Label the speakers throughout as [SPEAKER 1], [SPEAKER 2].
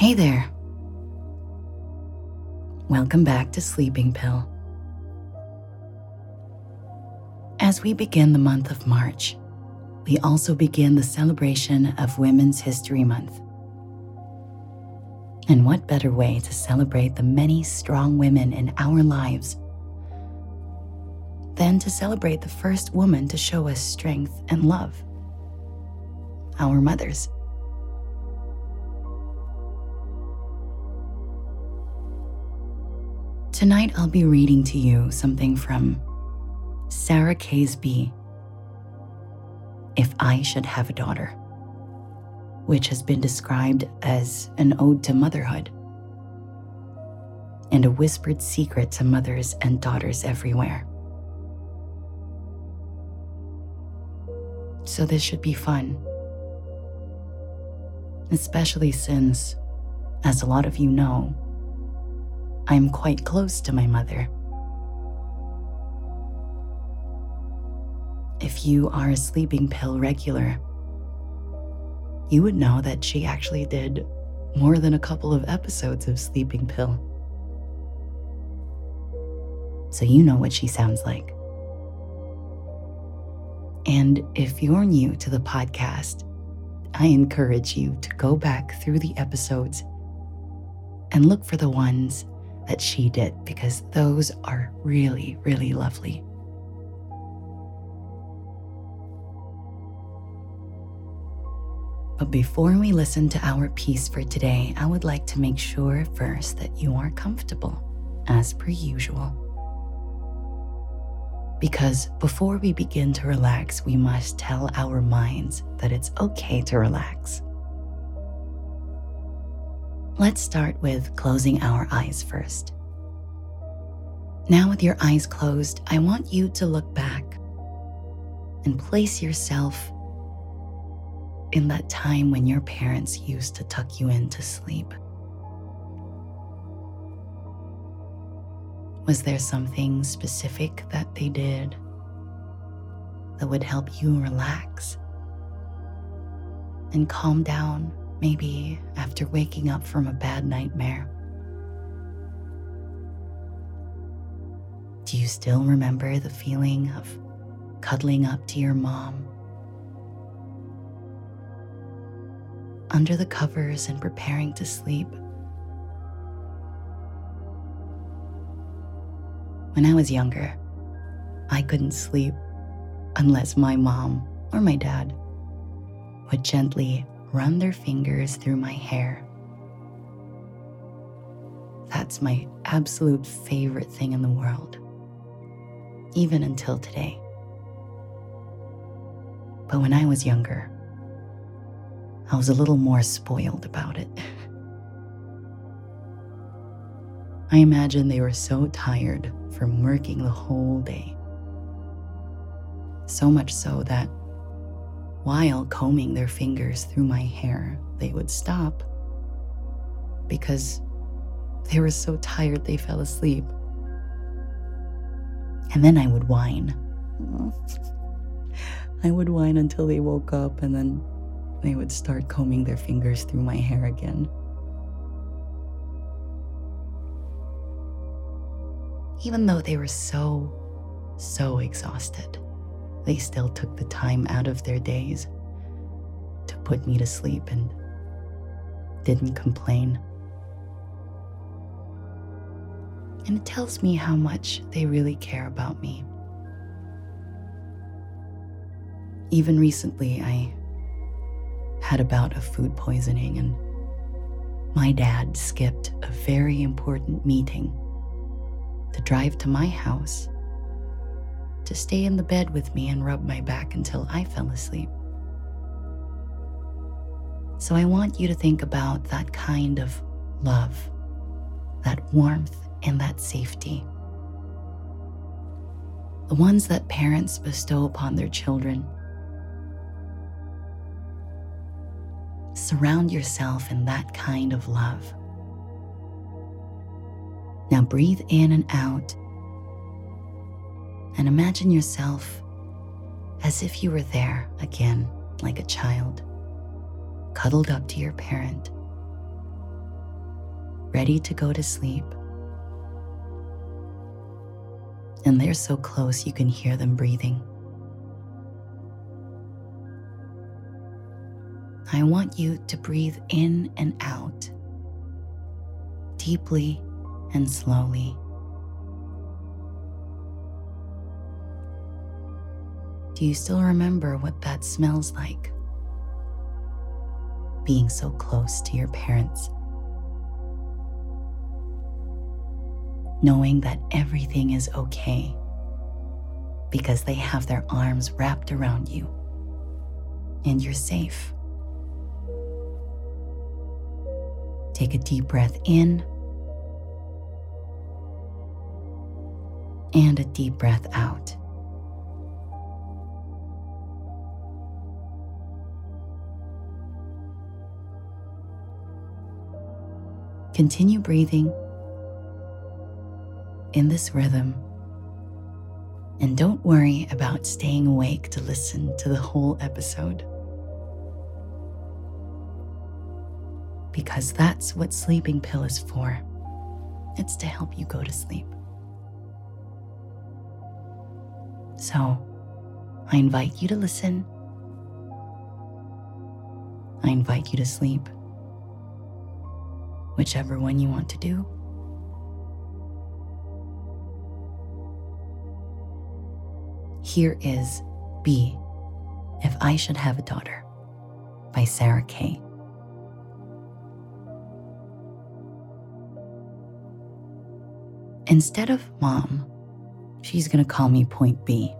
[SPEAKER 1] Hey there. Welcome back to Sleeping Pill. As we begin the month of March, we also begin the celebration of Women's History Month. And what better way to celebrate the many strong women in our lives than to celebrate the first woman to show us strength and love? Our mothers. Tonight, I'll be reading to you something from Sarah Kay's B, If I Should Have a Daughter, which has been described as an ode to motherhood and a whispered secret to mothers and daughters everywhere. So, this should be fun, especially since, as a lot of you know, I'm quite close to my mother. If you are a sleeping pill regular, you would know that she actually did more than a couple of episodes of Sleeping Pill. So you know what she sounds like. And if you're new to the podcast, I encourage you to go back through the episodes and look for the ones that she did because those are really, really lovely. But before we listen to our piece for today, I would like to make sure first that you are comfortable, as per usual. Because before we begin to relax, we must tell our minds that it's okay to relax. Let's start with closing our eyes first. Now, with your eyes closed, I want you to look back and place yourself in that time when your parents used to tuck you in to sleep. Was there something specific that they did that would help you relax and calm down? Maybe after waking up from a bad nightmare. Do you still remember the feeling of cuddling up to your mom? Under the covers and preparing to sleep. When I was younger, I couldn't sleep unless my mom or my dad would gently run their fingers through my hair. That's my absolute favorite thing in the world, even until today. But when I was younger, I was a little more spoiled about it. I imagine they were so tired from working the whole day. So much so that while combing their fingers through my hair, they would stop because they were so tired they fell asleep. And then I would whine. I would whine until they woke up and then they would start combing their fingers through my hair again. Even though they were so, so exhausted they still took the time out of their days to put me to sleep and didn't complain. And it tells me how much they really care about me. Even recently, I had a bout of food poisoning, and my dad skipped a very important meeting to drive to my house to stay in the bed with me and rub my back until I fell asleep. So I want you to think about that kind of love, that warmth, and that safety. The ones that parents bestow upon their children. Surround yourself in that kind of love. Now breathe in and out and imagine yourself as if you were there again, like a child, cuddled up to your parent, ready to go to sleep. And they're so close you can hear them breathing. I want you to breathe in and out, deeply and slowly. Do you still remember what that smells like? Being so close to your parents. Knowing that everything is okay because they have their arms wrapped around you and you're safe. Take a deep breath in and a deep breath out. Continue breathing in this rhythm. And don't worry about staying awake to listen to the whole episode. because that's what sleeping pill is for. It's to help you go to sleep. So, I invite you to listen. I invite you to sleep. Whichever one you want to do. Here is B If I Should Have a Daughter by Sarah Kay. Instead of mom, she's going to call me point B.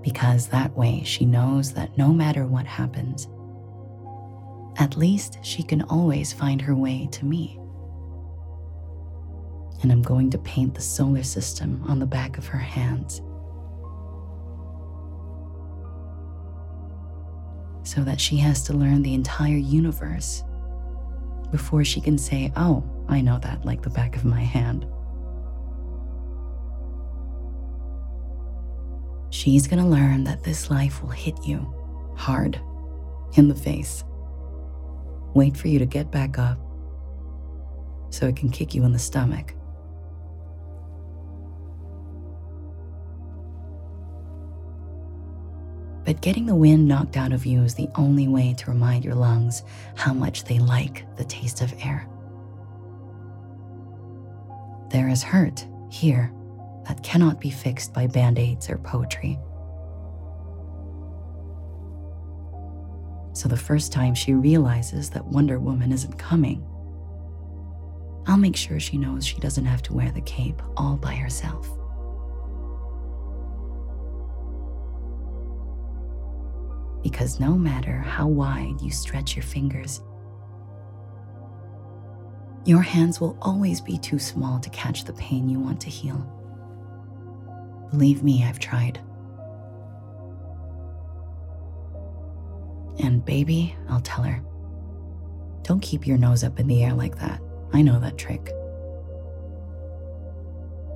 [SPEAKER 1] Because that way she knows that no matter what happens, at least she can always find her way to me. And I'm going to paint the solar system on the back of her hands so that she has to learn the entire universe before she can say, Oh, I know that like the back of my hand. She's gonna learn that this life will hit you hard in the face. Wait for you to get back up so it can kick you in the stomach. But getting the wind knocked out of you is the only way to remind your lungs how much they like the taste of air. There is hurt here that cannot be fixed by band aids or poetry. So the first time she realizes that Wonder Woman isn't coming, I'll make sure she knows she doesn't have to wear the cape all by herself. Because no matter how wide you stretch your fingers, your hands will always be too small to catch the pain you want to heal. Believe me, I've tried. And baby, I'll tell her. Don't keep your nose up in the air like that. I know that trick.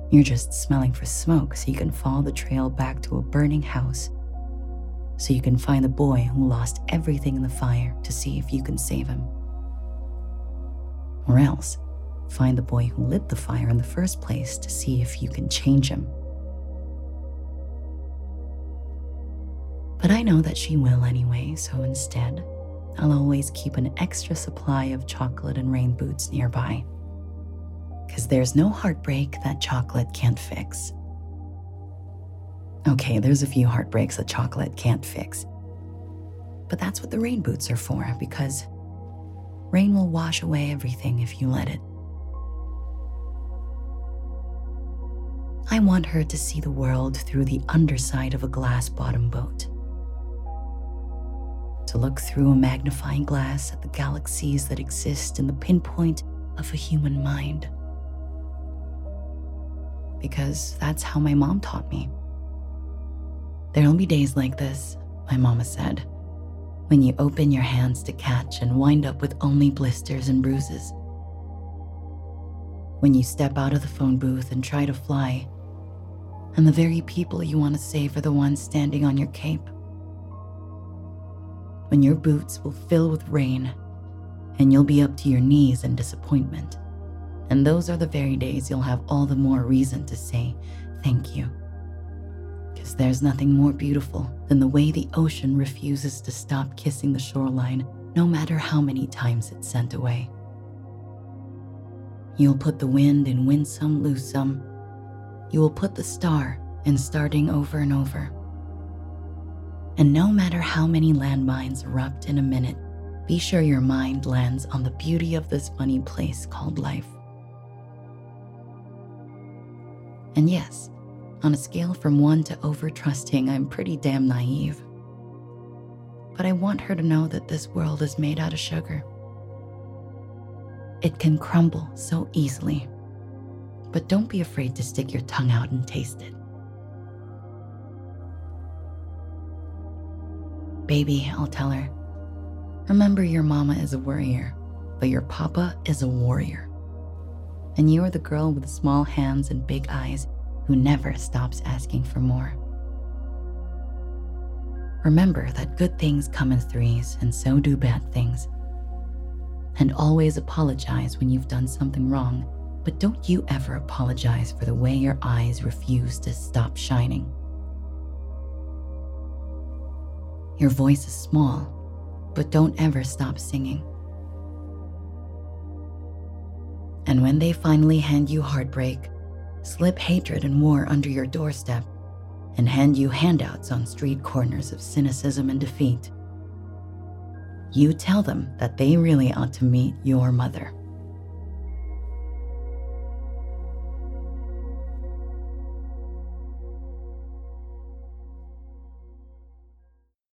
[SPEAKER 1] You're just smelling for smoke so you can follow the trail back to a burning house. So you can find the boy who lost everything in the fire to see if you can save him. Or else, find the boy who lit the fire in the first place to see if you can change him. But I know that she will anyway, so instead, I'll always keep an extra supply of chocolate and rain boots nearby. Because there's no heartbreak that chocolate can't fix. Okay, there's a few heartbreaks that chocolate can't fix. But that's what the rain boots are for, because Rain will wash away everything if you let it. I want her to see the world through the underside of a glass bottom boat. Look through a magnifying glass at the galaxies that exist in the pinpoint of a human mind. Because that's how my mom taught me. There'll be days like this, my mama said when you open your hands to catch and wind up with only blisters and bruises. When you step out of the phone booth and try to fly, and the very people you want to save are the ones standing on your cape. When your boots will fill with rain and you'll be up to your knees in disappointment. And those are the very days you'll have all the more reason to say thank you. Because there's nothing more beautiful than the way the ocean refuses to stop kissing the shoreline, no matter how many times it's sent away. You'll put the wind in winsome, loosesome. You will put the star in starting over and over. And no matter how many landmines erupt in a minute, be sure your mind lands on the beauty of this funny place called life. And yes, on a scale from one to over trusting, I'm pretty damn naive. But I want her to know that this world is made out of sugar. It can crumble so easily, but don't be afraid to stick your tongue out and taste it. Baby, I'll tell her, remember your mama is a worrier, but your papa is a warrior. And you are the girl with small hands and big eyes who never stops asking for more. Remember that good things come in threes, and so do bad things. And always apologize when you've done something wrong, but don't you ever apologize for the way your eyes refuse to stop shining. Your voice is small, but don't ever stop singing. And when they finally hand you heartbreak, slip hatred and war under your doorstep, and hand you handouts on street corners of cynicism and defeat, you tell them that they really ought to meet your mother.